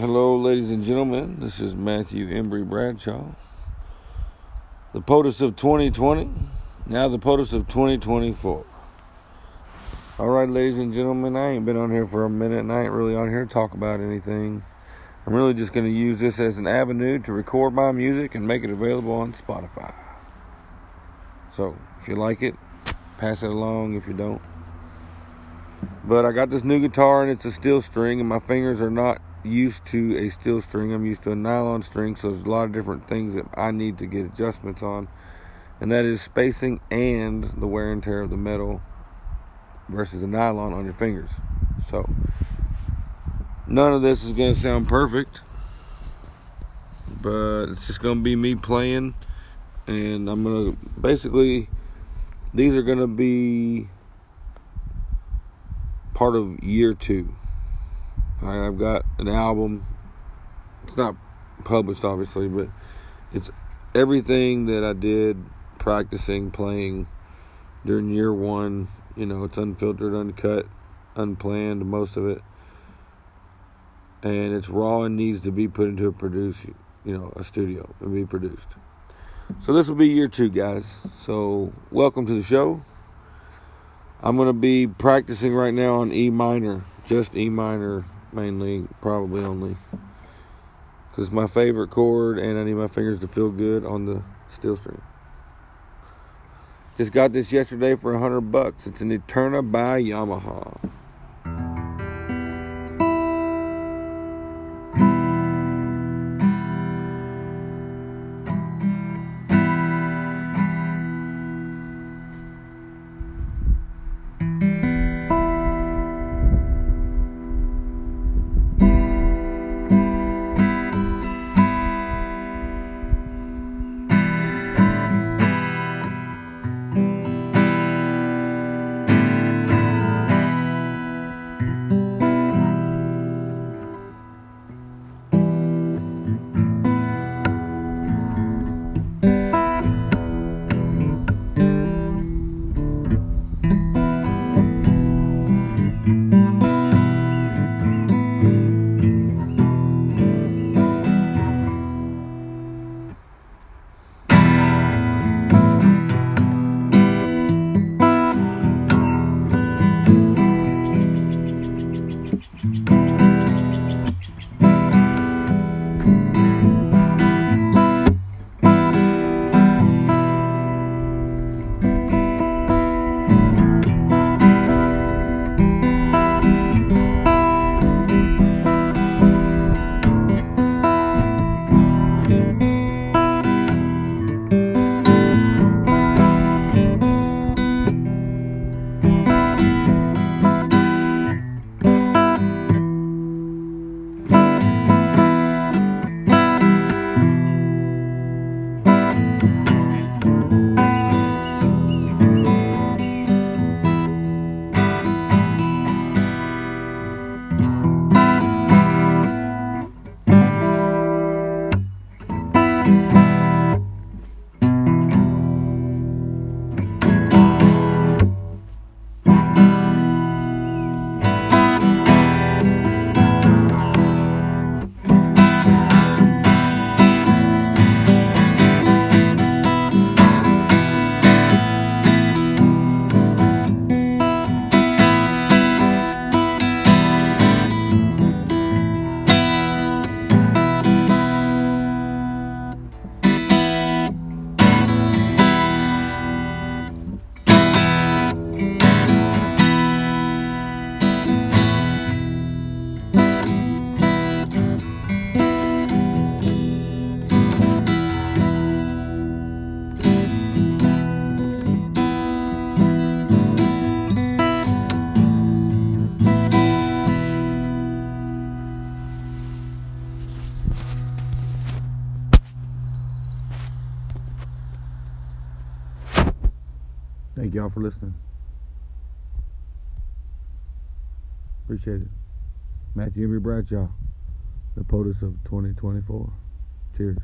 Hello, ladies and gentlemen. This is Matthew Embry Bradshaw. The POTUS of 2020, now the POTUS of 2024. All right, ladies and gentlemen, I ain't been on here for a minute and I ain't really on here to talk about anything. I'm really just going to use this as an avenue to record my music and make it available on Spotify. So, if you like it, pass it along if you don't. But I got this new guitar and it's a steel string, and my fingers are not used to a steel string. I'm used to a nylon string, so there's a lot of different things that I need to get adjustments on, and that is spacing and the wear and tear of the metal versus a nylon on your fingers. So none of this is going to sound perfect, but it's just going to be me playing, and I'm going to basically these are going to be part of year two. All right, I've got an album. It's not published, obviously, but it's everything that I did practicing, playing during year one. You know, it's unfiltered, uncut, unplanned, most of it. And it's raw and needs to be put into a produce, you know, a studio and be produced. So this will be year two, guys. So welcome to the show. I'm going to be practicing right now on E minor, just E minor mainly, probably only. Because it's my favorite chord and I need my fingers to feel good on the steel string. Just got this yesterday for a hundred bucks. It's an Eterna by Yamaha. Thank y'all for listening. Appreciate it. Matthew Embry Bradshaw, the POTUS of 2024. Cheers.